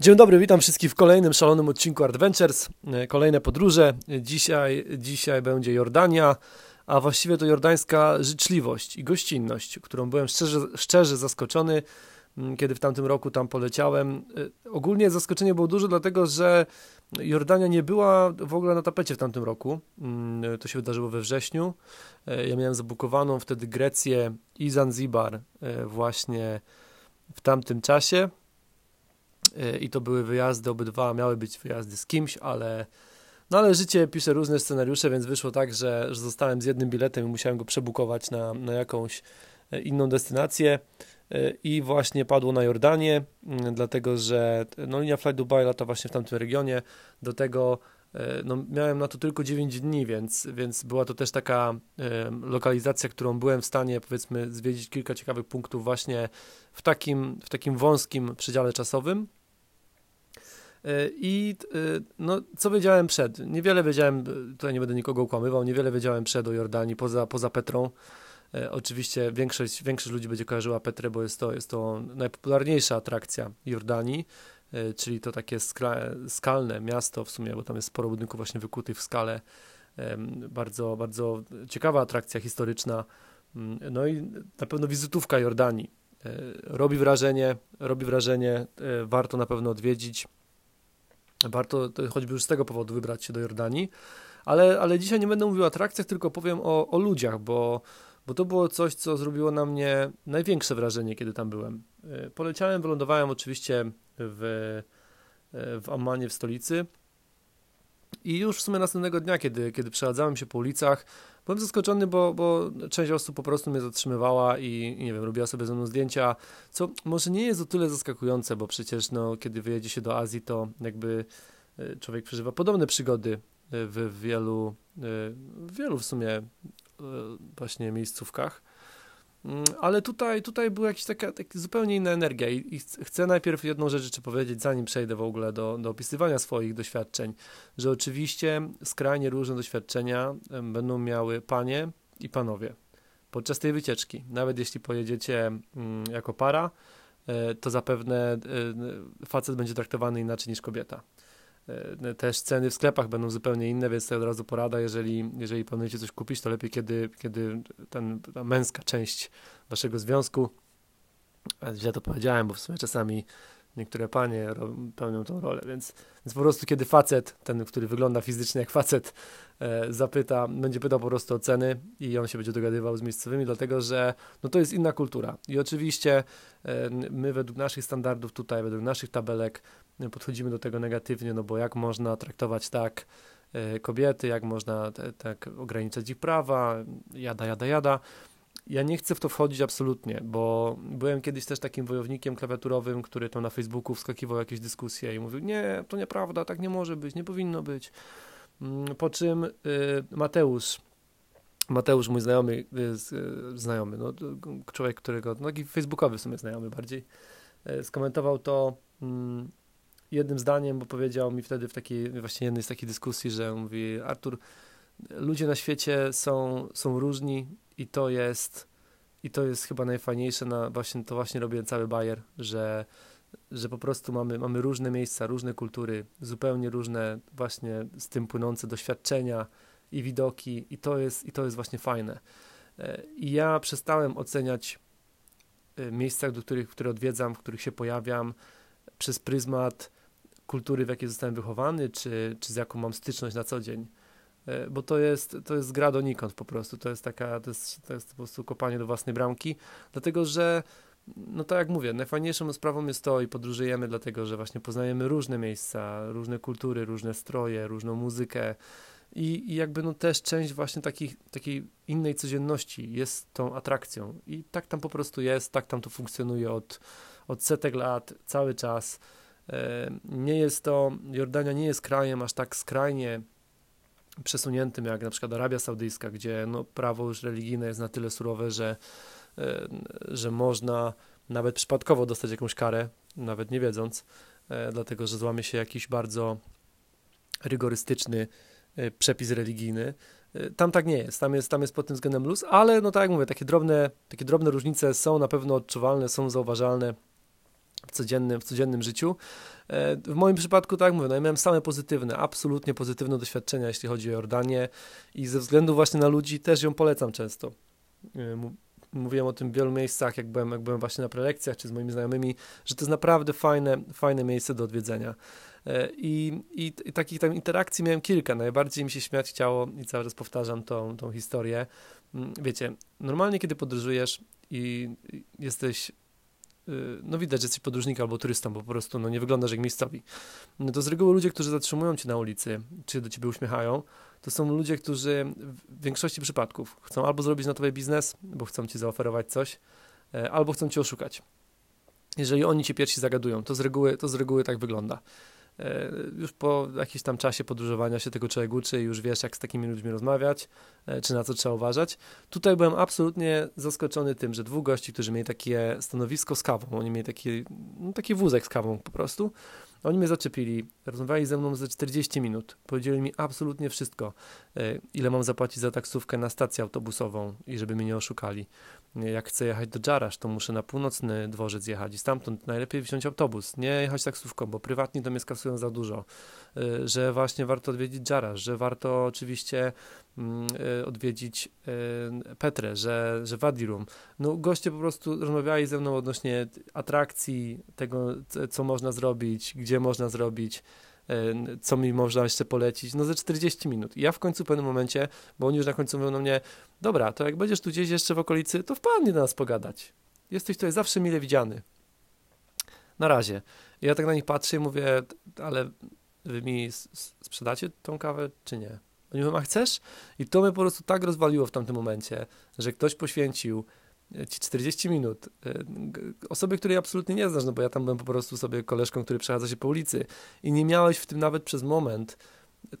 Dzień dobry, witam wszystkich w kolejnym szalonym odcinku Adventures. E, kolejne podróże. Dzisiaj, dzisiaj będzie Jordania, a właściwie to jordańska życzliwość i gościnność, którą byłem szczerze, szczerze zaskoczony, kiedy w tamtym roku tam poleciałem. E, ogólnie zaskoczenie było duże, dlatego że Jordania nie była w ogóle na tapecie w tamtym roku. To się wydarzyło we wrześniu. E, ja miałem zabukowaną wtedy Grecję i Zanzibar właśnie w tamtym czasie. E, i to były wyjazdy, obydwa miały być wyjazdy z kimś, ale no ale życie pisze różne scenariusze, więc wyszło tak, że, że zostałem z jednym biletem i musiałem go przebukować na, na jakąś e, inną destynację e, i właśnie padło na Jordanię, mm, dlatego że no, linia Flight Dubai lata właśnie w tamtym regionie, do tego no, miałem na to tylko 9 dni, więc, więc była to też taka lokalizacja, którą byłem w stanie powiedzmy zwiedzić kilka ciekawych punktów właśnie w takim, w takim wąskim przedziale czasowym. E, I e, no, co wiedziałem przed? Niewiele wiedziałem, tutaj nie będę nikogo ukłamywał, niewiele wiedziałem przed o Jordanii, poza, poza Petrą. E, oczywiście większość, większość ludzi będzie kojarzyła Petrę, bo jest to, jest to najpopularniejsza atrakcja Jordanii, czyli to takie skalne miasto w sumie, bo tam jest sporo budynków właśnie wykutych w skale. Bardzo, bardzo ciekawa atrakcja historyczna. Mm, no i na pewno wizytówka Jordanii. Robi wrażenie, robi wrażenie, warto na pewno odwiedzić. Warto choćby już z tego powodu wybrać się do Jordanii. Ale, ale dzisiaj nie będę mówił o atrakcjach, tylko powiem o, o ludziach, bo, bo to było coś, co zrobiło na mnie największe wrażenie, kiedy tam byłem. E, poleciałem, wylądowałem oczywiście w, e, w Ammanie, w stolicy. I już w sumie następnego dnia, kiedy, kiedy przechadzałem się po ulicach, byłem zaskoczony, bo, bo część osób po prostu mnie zatrzymywała i, i, nie wiem, robiła sobie ze mną zdjęcia, co może nie jest o tyle zaskakujące, bo przecież no, kiedy wyjedzie się do Azji, to jakby e, człowiek przeżywa podobne przygody e, w wielu, e, w wielu w sumie właśnie miejscówkach. Mm, ale tutaj, tutaj była jakaś taka, taka zupełnie inna energia I, i chcę najpierw jedną rzecz jeszcze powiedzieć, zanim przejdę w ogóle do, do opisywania swoich doświadczeń, że oczywiście skrajnie różne doświadczenia będą miały panie i panowie podczas tej wycieczki. Nawet jeśli pojedziecie mm, jako para, e, to zapewne e, facet będzie traktowany inaczej niż kobieta. E, też ceny w sklepach będą zupełnie inne, więc to od razu porada, jeżeli, jeżeli planujecie coś kupić, to lepiej, kiedy, kiedy ten, ta męska część waszego związku, źle to powiedziałem, bo w sumie czasami niektóre panie pełnią tą rolę, więc, więc po prostu kiedy facet, ten, który wygląda fizycznie jak facet, e, zapyta, będzie pytał po prostu o ceny i on się będzie dogadywał z miejscowymi, dlatego że no to jest inna kultura. I oczywiście e, my według naszych standardów tutaj, według naszych tabelek podchodzimy do tego negatywnie, no bo jak można traktować tak e, kobiety, jak można te, tak ograniczać ich prawa, jada, jada, jada. Ja nie chcę w to wchodzić absolutnie, bo byłem kiedyś też takim wojownikiem klawiaturowym, który to na Facebooku wskakiwał jakieś dyskusje i mówił, nie, to nieprawda, tak nie może być, nie powinno być. Mm, po czym y, Mateusz, Mateusz, mój znajomy, y, y, znajomy, no, człowiek, którego, no taki facebookowy w sumie znajomy bardziej, skomentował to mm, jednym zdaniem, bo powiedział mi wtedy w takiej, właśnie jednej z takich dyskusji, że mówi, Artur, ludzie na świecie są, są różni i to jest i to jest chyba najfajniejsze na właśnie, to właśnie robię cały Bayer, że, że po prostu mamy, mamy różne miejsca, różne kultury, zupełnie różne właśnie z tym płynące doświadczenia i widoki i to jest, i to jest właśnie fajne. E, I ja przestałem oceniać e, miejsca, do których, które odwiedzam, w których się pojawiam przez pryzmat kultury, w jakiej zostałem wychowany, czy, czy z jaką mam styczność na co dzień. E, bo to jest, to jest gra donikąd po prostu, to jest taka, to jest, to jest po prostu kopanie do własnej bramki, dlatego że no tak jak mówię, najfajniejszą sprawą jest to i podróżujemy dlatego, że właśnie poznajemy różne miejsca, różne kultury, różne stroje, różną muzykę i, i jakby no też część właśnie takich, takiej innej codzienności jest tą atrakcją i tak tam po prostu jest, tak tam to funkcjonuje od, od setek lat, cały czas. E, nie jest to, Jordania nie jest krajem aż tak skrajnie przesuniętym jak na przykład Arabia Saudyjska, gdzie no, prawo już religijne jest na tyle surowe, że, e, że można nawet przypadkowo dostać jakąś karę, nawet nie wiedząc, e, dlatego że złamie się jakiś bardzo rygorystyczny przepis religijny. Tam tak nie jest, tam jest, tam jest pod tym względem luz, ale no tak jak mówię, takie drobne, takie drobne różnice są na pewno odczuwalne, są zauważalne w codziennym, w codziennym życiu. E, w moim przypadku, tak mówię, no ja miałem same pozytywne, absolutnie pozytywne doświadczenia, jeśli chodzi o Jordanię i ze względu właśnie na ludzi też ją polecam często. E, mówiłem o tym w wielu miejscach, jak byłem, jak byłem właśnie na prelekcjach czy z moimi znajomymi, że to jest naprawdę fajne, fajne miejsce do odwiedzenia. E, I, i, I, takich tam interakcji miałem kilka. Najbardziej mi się śmiać chciało i cały czas powtarzam tą, tą historię. Mm, wiecie, normalnie kiedy podróżujesz i jesteś no widać, że jesteś podróżnikiem albo turystą, bo po prostu no, nie wyglądasz jak miejscowi. No to z reguły ludzie, którzy zatrzymują cię na ulicy, czy do ciebie uśmiechają, to są ludzie, którzy w większości przypadków chcą albo zrobić na tobie biznes, bo chcą ci zaoferować coś, e, albo chcą cię oszukać. Jeżeli oni ci pierwsi zagadują, to z reguły, to z reguły tak wygląda. E, już po jakimś tam czasie podróżowania się tego człowiek uczy i już wiesz, jak z takimi ludźmi rozmawiać, e, czy na co trzeba uważać. Tutaj byłem absolutnie zaskoczony tym, że dwóch gości, którzy mieli takie stanowisko z kawą, oni mieli taki, no, taki wózek z kawą po prostu, oni mnie zaczepili, rozmawiali ze mną ze 40 minut, powiedzieli mi absolutnie wszystko, e, ile mam zapłacić za taksówkę na stację autobusową i żeby mnie nie oszukali. Jak chcę jechać do Dżarasz, to muszę na północny dworzec jechać i stamtąd najlepiej wziąć autobus, nie jechać taksówką, bo prywatni to mnie skasują za dużo, e, że właśnie warto odwiedzić Dżarasz, że warto oczywiście odwiedzić Petrę, że, że Wadirum. No goście po prostu rozmawiali ze mną odnośnie atrakcji, tego co można zrobić, gdzie można zrobić, e, co mi można jeszcze polecić, no ze 40 minut. I ja w końcu w pewnym momencie, bo oni już na końcu mówią do mnie, dobra, to jak będziesz tu gdzieś jeszcze w okolicy, to wpadnie do nas pogadać. Jesteś tutaj zawsze mile widziany. Na razie. Ja tak na nich patrzę i mówię, ale wy mi sprzedacie tą kawę, czy nie? Oni mówią, a chcesz? I to mnie po prostu tak rozwaliło w tamtym momencie, że ktoś poświęcił ci 40 minut. E, osoby, której absolutnie nie znasz, no bo ja tam byłem po prostu sobie koleżką, który przechadza się po ulicy i nie miałeś w tym nawet przez moment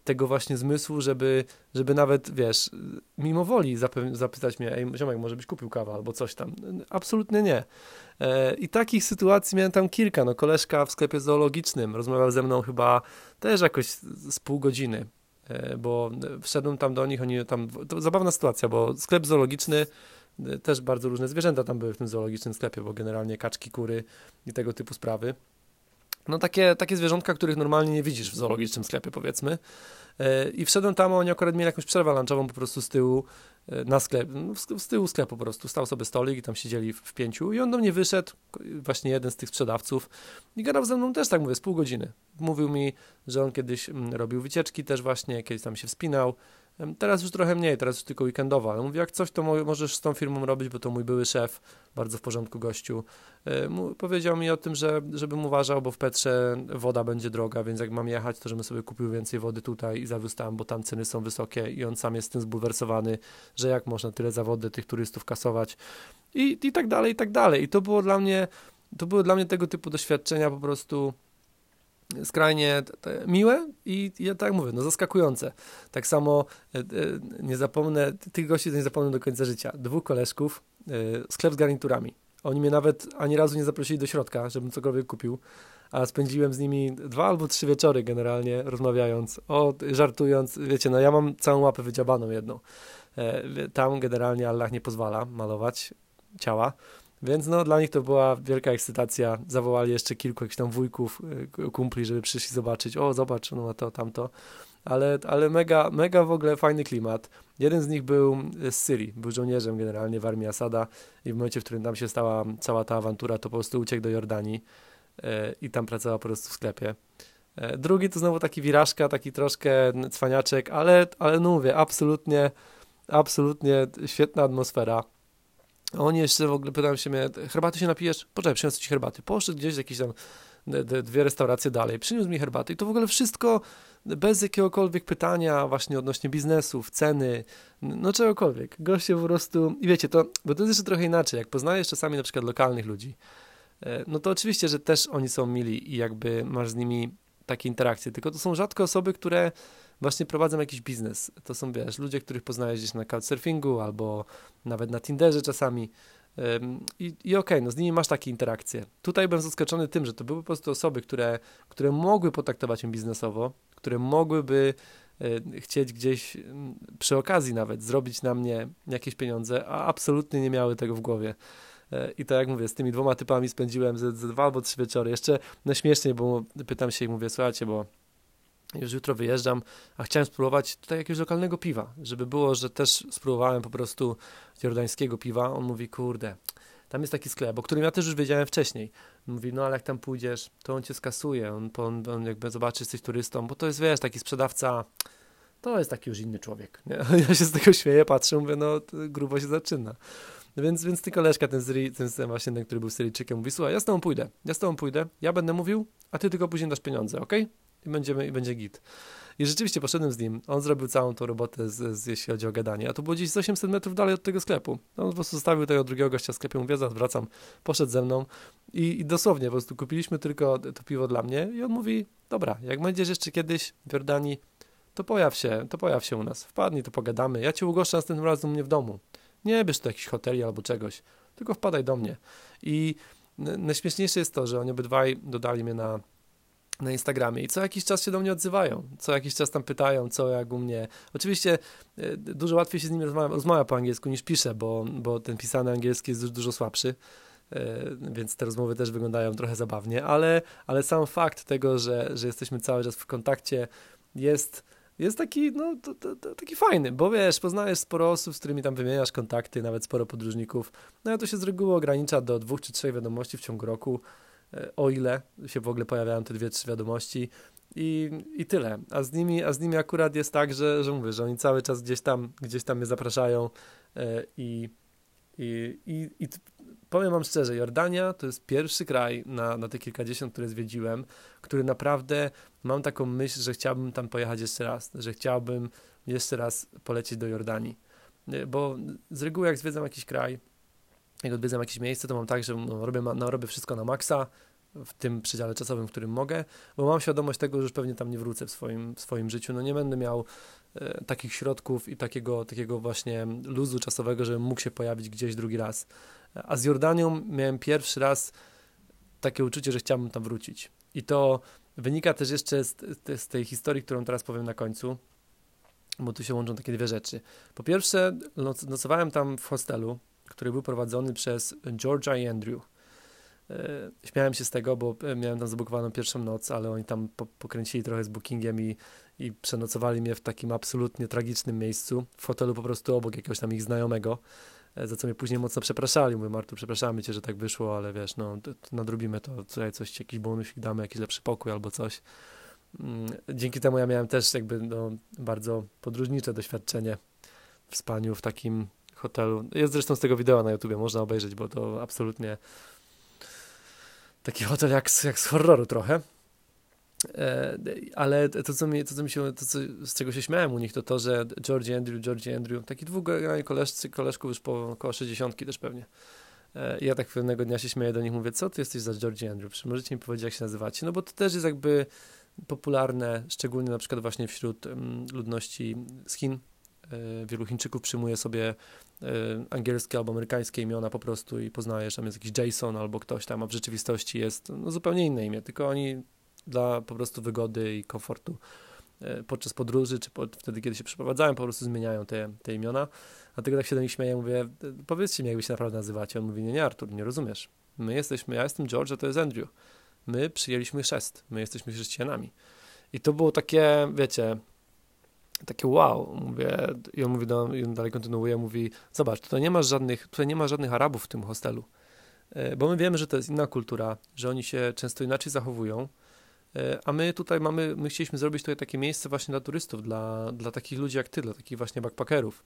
tego właśnie zmysłu, żeby, żeby nawet, wiesz, mimo woli zapytać mnie, ej, ziomek, może byś kupił kawę albo coś tam. Absolutnie nie. E, I takich sytuacji miałem tam kilka. No, koleżka w sklepie zoologicznym rozmawiał ze mną chyba też jakoś z pół godziny, e, bo wszedłem tam do nich, oni tam, to zabawna sytuacja, bo sklep zoologiczny też bardzo różne zwierzęta tam były w tym zoologicznym sklepie, bo generalnie kaczki, kury i tego typu sprawy. No takie, takie zwierzątka, których normalnie nie widzisz w zoologicznym sklepie, powiedzmy. E, I wszedłem tam, oni akurat mieli jakąś przerwę lunchową po prostu z tyłu e, na sklep, no, z tyłu sklepu po prostu. Stał sobie stolik i tam siedzieli w pięciu i on do mnie wyszedł, właśnie jeden z tych sprzedawców i gadał ze mną też tak, mówię, z pół godziny. Mówił mi, że on kiedyś mm, robił wycieczki też właśnie, kiedyś tam się wspinał, Teraz już trochę mniej, teraz już tylko weekendowa. Ale mówię, jak coś, to możesz z tą firmą robić, bo to mój były szef, bardzo w porządku gościu. Powiedział mi o tym, że żebym uważał, bo w Petrze woda będzie droga, więc jak mam jechać, to żebym sobie kupił więcej wody tutaj i zawiózł tam, bo tam ceny są wysokie i on sam jest tym zbulwersowany, że jak można tyle za wodę tych turystów kasować i, i tak dalej, i tak dalej. I to było dla mnie, to były dla mnie tego typu doświadczenia po prostu skrajnie miłe i ja tak mówię, no zaskakujące. Tak samo e, e, nie zapomnę, tych gości nie zapomnę do końca życia. Dwóch koleżków, e, sklep z garniturami. Oni mnie nawet ani razu nie zaprosili do środka, żebym cokolwiek kupił, a spędziłem z nimi dwa albo trzy wieczory generalnie rozmawiając, o, żartując. Wiecie, no ja mam całą łapę wydziabaną jedną. Tam generalnie Allah nie pozwala malować ciała, więc no, dla nich to była wielka ekscytacja. Zawołali jeszcze kilku jakichś tam wujków, e, kumpli, żeby przyszli zobaczyć. O, zobacz, no to, tamto. Ale, ale mega, mega w ogóle fajny klimat. Jeden z nich był z Syrii, był żołnierzem generalnie w armii Asada i w momencie, w którym tam się stała cała ta awantura, to po prostu uciekł do Jordanii e, i tam pracował po prostu w sklepie. E, drugi to znowu taki wirażka, taki troszkę cwaniaczek, ale, ale no mówię, absolutnie, absolutnie świetna atmosfera. Oni jeszcze w ogóle pytają się mnie, herbaty się napijesz? Poczekaj, przyniosę ci herbaty. Poszedł gdzieś jakieś tam dwie restauracje dalej, przyniósł mi herbaty i to w ogóle wszystko bez jakiegokolwiek pytania właśnie odnośnie biznesów, ceny, no czegokolwiek. Goście po prostu, i wiecie, to, bo to jest jeszcze trochę inaczej, jak poznajesz czasami na przykład lokalnych ludzi, e, no to oczywiście, że też oni są mili i jakby masz z nimi takie interakcje, tylko to są rzadko osoby, które właśnie prowadzą jakiś biznes. To są, wiesz, ludzie, których poznajesz gdzieś na couchsurfingu albo nawet na Tinderze czasami. I, i okej, okay, no z nimi masz takie interakcje. Tutaj byłem zaskoczony tym, że to były po prostu osoby, które, które mogły potraktować mnie biznesowo, które mogłyby e, chcieć gdzieś przy okazji nawet zrobić na mnie jakieś pieniądze, a absolutnie nie miały tego w głowie. E, I tak jak mówię, z tymi dwoma typami spędziłem ze, ze dwa albo trzy wieczory. Jeszcze najśmieszniej, bo pytam się i mówię, słuchajcie, bo już jutro wyjeżdżam, a chciałem spróbować tutaj jakiegoś lokalnego piwa, żeby było, że też spróbowałem po prostu jordańskiego piwa. On mówi, kurde, tam jest taki sklep, o którym ja też już wiedziałem wcześniej. Mówi, no ale jak tam pójdziesz, to on cię skasuje, on, on, on jakby zobaczy, że jesteś turystą, bo to jest, wiesz, taki sprzedawca, to jest taki już inny człowiek. Nie? Ja się z tego śmieję, patrzę, mówię, no grubo się zaczyna. Więc, więc ty koleżka, ten, Syrii, ten właśnie ten, który był Syryjczykiem, mówi, słuchaj, ja z tobą pójdę, ja z tobą pójdę, ja będę mówił, a ty tylko później dasz pieniądze, ok? I, będziemy, i będzie git. I rzeczywiście poszedłem z nim. On zrobił całą tą robotę, z, z, jeśli chodzi o gadanie. A to było gdzieś z 800 metrów dalej od tego sklepu. On po prostu zostawił tego drugiego gościa w sklepie, mówię, wracam, poszedł ze mną i, i dosłownie po prostu kupiliśmy tylko to piwo dla mnie i on mówi, dobra, jak będziesz jeszcze kiedyś w Jordanii, to pojaw się, to pojaw się u nas, wpadnij, to pogadamy. Ja cię ugoszczę następnym razem u mnie w domu. Nie bierz tu jakiś hoteli albo czegoś, tylko wpadaj do mnie. I najśmieszniejsze jest to, że oni obydwaj dodali mnie na na Instagramie i co jakiś czas się do mnie odzywają, co jakiś czas tam pytają, co jak u mnie. Oczywiście e, dużo łatwiej się z nimi rozmawia, rozmawia po angielsku niż piszę, bo, bo ten pisany angielski jest dużo, dużo słabszy, e, więc te rozmowy też wyglądają trochę zabawnie, ale, ale sam fakt tego, że, że jesteśmy cały czas w kontakcie jest jest taki, no, to, to, to, taki fajny, bo wiesz, poznajesz sporo osób, z którymi tam wymieniasz kontakty, nawet sporo podróżników. No a to się z reguły ogranicza do dwóch czy trzech wiadomości w ciągu roku. O ile się w ogóle pojawiają te dwie, trzy wiadomości i, i tyle. A z, nimi, a z nimi akurat jest tak, że, że mówię, że oni cały czas gdzieś tam, gdzieś tam mnie zapraszają e, i, i, i, i powiem wam szczerze, Jordania to jest pierwszy kraj na, na te kilkadziesiąt, które zwiedziłem, który naprawdę mam taką myśl, że chciałbym tam pojechać jeszcze raz, że chciałbym jeszcze raz polecieć do Jordanii. E, bo z reguły jak zwiedzam jakiś kraj, jak odwiedzam jakieś miejsce, to mam tak, że no, robię, no, robię wszystko na maksa, w tym przedziale czasowym, w którym mogę, bo mam świadomość tego, że już pewnie tam nie wrócę w swoim, w swoim życiu. No nie będę miał e, takich środków i takiego, takiego właśnie luzu czasowego, żebym mógł się pojawić gdzieś drugi raz. A z Jordanią miałem pierwszy raz takie uczucie, że chciałbym tam wrócić. I to wynika też jeszcze z, z tej historii, którą teraz powiem na końcu, bo tu się łączą takie dwie rzeczy. Po pierwsze, noc, nocowałem tam w hostelu, który był prowadzony przez Georgia i Andrew. E, śmiałem się z tego, bo miałem tam zabukowaną pierwszą noc, ale oni tam po, pokręcili trochę z bookingiem i, i przenocowali mnie w takim absolutnie tragicznym miejscu, w hotelu po prostu obok jakiegoś tam ich znajomego, e, za co mnie później mocno przepraszali. Mówię, Martu, przepraszamy cię, że tak wyszło, ale wiesz, no nadrobimy to, tutaj coś, jakiś bonusik damy, jakiś lepszy pokój albo coś. Mm, dzięki temu ja miałem też jakby no, bardzo podróżnicze doświadczenie w spaniu w takim hotelu. Jest zresztą z tego wideo na YouTubie, można obejrzeć, bo to absolutnie taki hotel jak, jak z horroru trochę. E, ale to, co mi, to, co mi się, to, co, z czego się śmiałem u nich, to to, że Georgie Andrew, Georgie Andrew, taki dwóch koleżcy, koleżków już po około 60 też pewnie. E, I ja tak pewnego dnia się śmieję do nich, mówię, co ty jesteś za Georgie Andrew? Czy możecie mi powiedzieć, jak się nazywacie? No bo to też jest jakby popularne, szczególnie na przykład właśnie wśród mm, ludności z Chin. E, wielu Chińczyków przyjmuje sobie Y, angielskie albo amerykańskie imiona po prostu i poznajesz, tam jest jakiś Jason albo ktoś tam, a w rzeczywistości jest no, zupełnie inne imię, tylko oni dla po prostu wygody i komfortu y, podczas podróży, czy pod, wtedy, kiedy się przeprowadzają, po prostu zmieniają te, te imiona. Dlatego tak się do nich śmieję, mówię, powiedzcie mi, jak wy się naprawdę nazywacie. On mówi, nie, nie, Artur, nie rozumiesz. My jesteśmy, ja jestem George, a to jest Andrew. My przyjęliśmy chrzest, my jesteśmy chrześcijanami. I to było takie, wiecie, takie wow, mówię, i on mówi, do, i on dalej kontynuuje, mówi, zobacz, tutaj nie ma żadnych, tutaj nie ma żadnych Arabów w tym hostelu, e, bo my wiemy, że to jest inna kultura, że oni się często inaczej zachowują, e, a my tutaj mamy, my chcieliśmy zrobić tutaj takie miejsce właśnie dla turystów, dla, dla takich ludzi jak ty, dla takich właśnie backpackerów.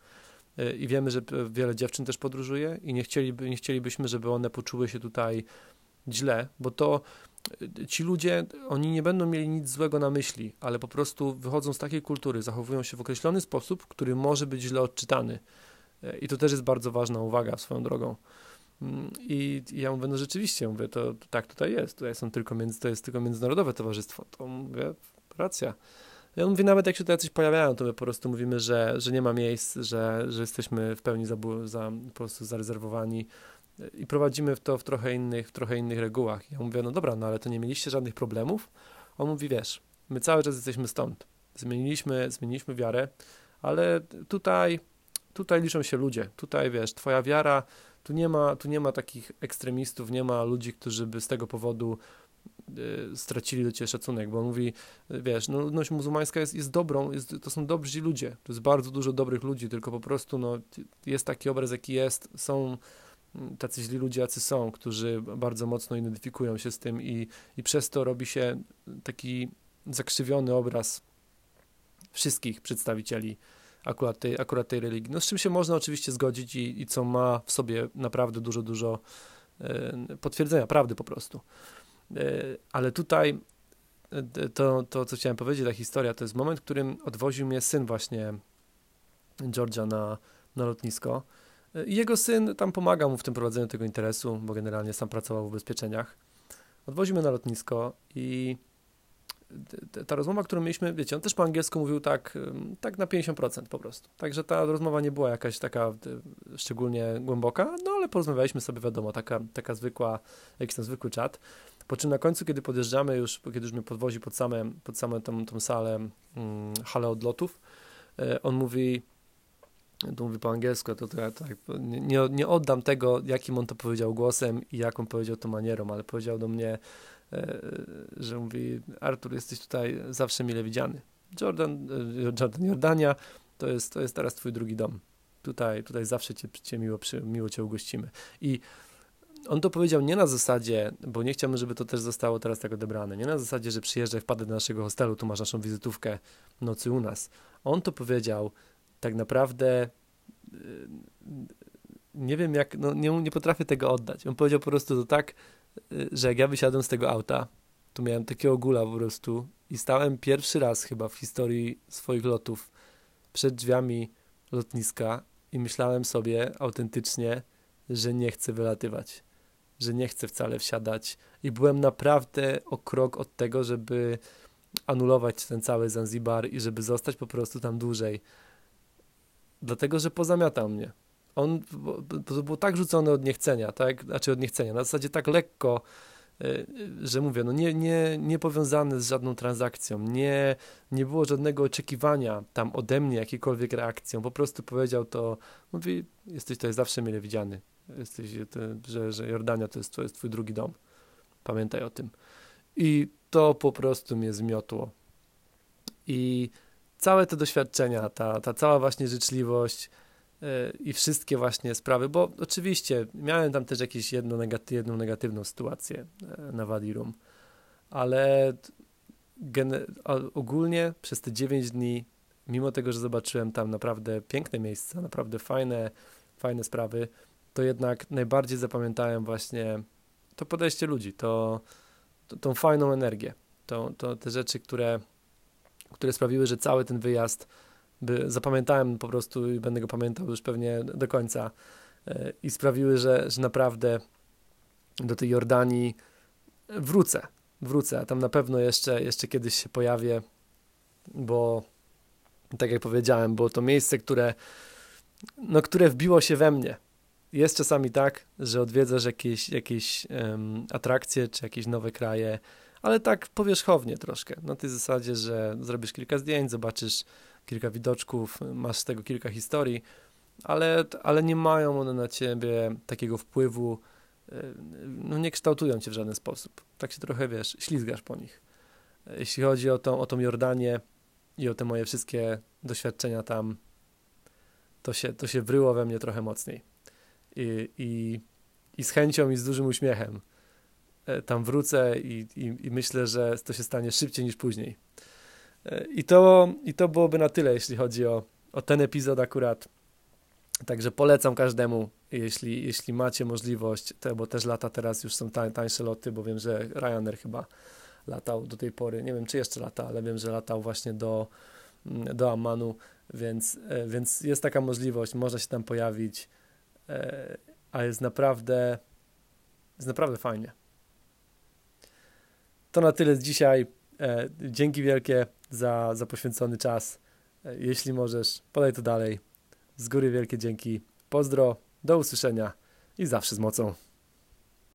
E, I wiemy, że wiele dziewczyn też podróżuje i nie, chcieliby, nie chcielibyśmy, żeby one poczuły się tutaj źle, bo to ci ludzie, oni nie będą mieli nic złego na myśli, ale po prostu wychodzą z takiej kultury, zachowują się w określony sposób, który może być źle odczytany. E, I to też jest bardzo ważna uwaga swoją drogą. Mm, I ja mówię, no rzeczywiście, mówię, to, to tak tutaj jest, tutaj są tylko między, to jest tylko międzynarodowe towarzystwo. To mówię, racja. Ja mówię, nawet jak się tutaj coś pojawiają, to my po prostu mówimy, że, że nie ma miejsc, że, że jesteśmy w pełni za, za, po prostu zarezerwowani i prowadzimy to w trochę innych, w trochę innych regułach. Ja mówię, no dobra, no ale to nie mieliście żadnych problemów? On mówi, wiesz, my cały czas jesteśmy stąd. Zmieniliśmy, zmieniliśmy wiarę, ale tutaj, tutaj liczą się ludzie. Tutaj, wiesz, twoja wiara Tu nie ma, tu nie ma takich ekstremistów, nie ma ludzi, którzy by z tego powodu y, stracili do ciebie szacunek, bo on mówi, wiesz, no, ludność muzułmańska jest, jest dobrą, jest, to są dobrzy ludzie, to jest bardzo dużo dobrych ludzi, tylko po prostu no, jest taki obraz, jaki jest, są tacy źli ludzie, jacy są, którzy bardzo mocno identyfikują się z tym i, i przez to robi się taki zakrzywiony obraz wszystkich przedstawicieli akurat tej, akurat tej religii. No z czym się można oczywiście zgodzić i, i co ma w sobie naprawdę dużo, dużo e, potwierdzenia prawdy po prostu. E, ale tutaj e, to, to, co chciałem powiedzieć, ta historia, to jest moment, w którym odwoził mnie syn właśnie Georgia na, na lotnisko. Jego syn tam pomagał mu w tym prowadzeniu tego interesu, bo generalnie sam pracował w ubezpieczeniach. Odwoził mnie na lotnisko i ta rozmowa, którą mieliśmy, wiecie, on też po angielsku mówił tak, tak na 50% po prostu. Także ta rozmowa nie była jakaś taka szczególnie głęboka, no ale porozmawialiśmy sobie, wiadomo, taka, taka zwykła, jakiś tam zwykły czat. Po czym na końcu, kiedy podjeżdżamy już, kiedy już mnie podwozi pod same, pod same tą, tą salę, hmm, halę odlotów, e, on mówi, to mówi po angielsku, to, to ja tak, nie, nie oddam tego, jakim on to powiedział głosem i jaką powiedział to manierą, ale powiedział do mnie, E, że mówi, Artur, jesteś tutaj zawsze mile widziany. Jordan, e, Jordan Jordania to jest, to jest teraz twój drugi dom. Tutaj, tutaj zawsze cię, cię miło, miło cię ugościmy. I on to powiedział nie na zasadzie, bo nie chciałbym, żeby to też zostało teraz tak odebrane, nie na zasadzie, że przyjeżdżaj, wpadę do naszego hostelu, tu masz naszą wizytówkę nocy u nas. On to powiedział tak naprawdę e, nie wiem jak, no nie, nie potrafię tego oddać. On powiedział po prostu to tak Y, że jak ja wysiadłem z tego auta, to miałem takiego gula po prostu i stałem pierwszy raz chyba w historii swoich lotów przed drzwiami lotniska i myślałem sobie autentycznie, że nie chcę wylatywać, że nie chcę wcale wsiadać i byłem naprawdę o krok od tego, żeby anulować ten cały Zanzibar i żeby zostać po prostu tam dłużej. Dlatego, że pozamiatał mnie on to było tak rzucone od niechcenia, tak? Znaczy od niechcenia, na zasadzie tak lekko, e, że mówię, no nie, nie, nie powiązane z żadną transakcją, nie, nie było żadnego oczekiwania tam ode mnie jakiejkolwiek reakcją, po prostu powiedział to, mówi, jesteś tutaj zawsze mile widziany, jesteś, że, że Jordania to jest, to jest twój drugi dom, pamiętaj o tym. I to po prostu mnie zmiotło. I całe te doświadczenia, ta, ta cała właśnie życzliwość, i wszystkie właśnie sprawy, bo oczywiście miałem tam też jakieś jedną, negaty, jedną negatywną sytuację e, na Wadirum, ale ogólnie przez te 9 dni, mimo tego, że zobaczyłem tam naprawdę piękne miejsca, naprawdę fajne, fajne sprawy, to jednak najbardziej zapamiętałem właśnie to podejście ludzi, to, to tą fajną energię, to, to te rzeczy, które, które sprawiły, że cały ten wyjazd by zapamiętałem po prostu i będę go pamiętał już pewnie do końca e, i sprawiły, że, że naprawdę do tej Jordanii wrócę, wrócę, a tam na pewno jeszcze, jeszcze kiedyś się pojawię, bo tak jak powiedziałem, było to miejsce, które, no, które wbiło się we mnie. Jest czasami tak, że odwiedzasz jakieś, jakieś um, atrakcje czy jakieś nowe kraje, ale tak powierzchownie troszkę. Na tej zasadzie, że zrobisz kilka zdjęć, zobaczysz kilka widoczków, masz z tego kilka historii, ale, ale nie mają one na ciebie takiego wpływu, e, no nie kształtują cię w żaden sposób. Tak się trochę, wiesz, ślizgasz po nich. Jeśli chodzi o tą, o tą Jordanię i o te moje wszystkie doświadczenia tam, to się, to się wryło we mnie trochę mocniej. I, i, i z chęcią i z dużym uśmiechem tam wrócę i, i, i myślę, że to się stanie szybciej niż później. I to, I to byłoby na tyle, jeśli chodzi o, o ten epizod akurat. Także polecam każdemu, jeśli, jeśli macie możliwość, bo też lata teraz już są tań, tańsze loty, bo wiem, że Ryanair chyba latał do tej pory, nie wiem czy jeszcze lata, ale wiem, że latał właśnie do, do Ammanu, więc, e, więc jest taka możliwość, można się tam pojawić, e, a jest naprawdę, jest naprawdę fajnie. To na tyle z dzisiaj. E, dzięki wielkie za, za poświęcony czas. E, jeśli możesz, podaj to dalej. Z góry wielkie dzięki. Pozdro, do usłyszenia i zawsze z mocą.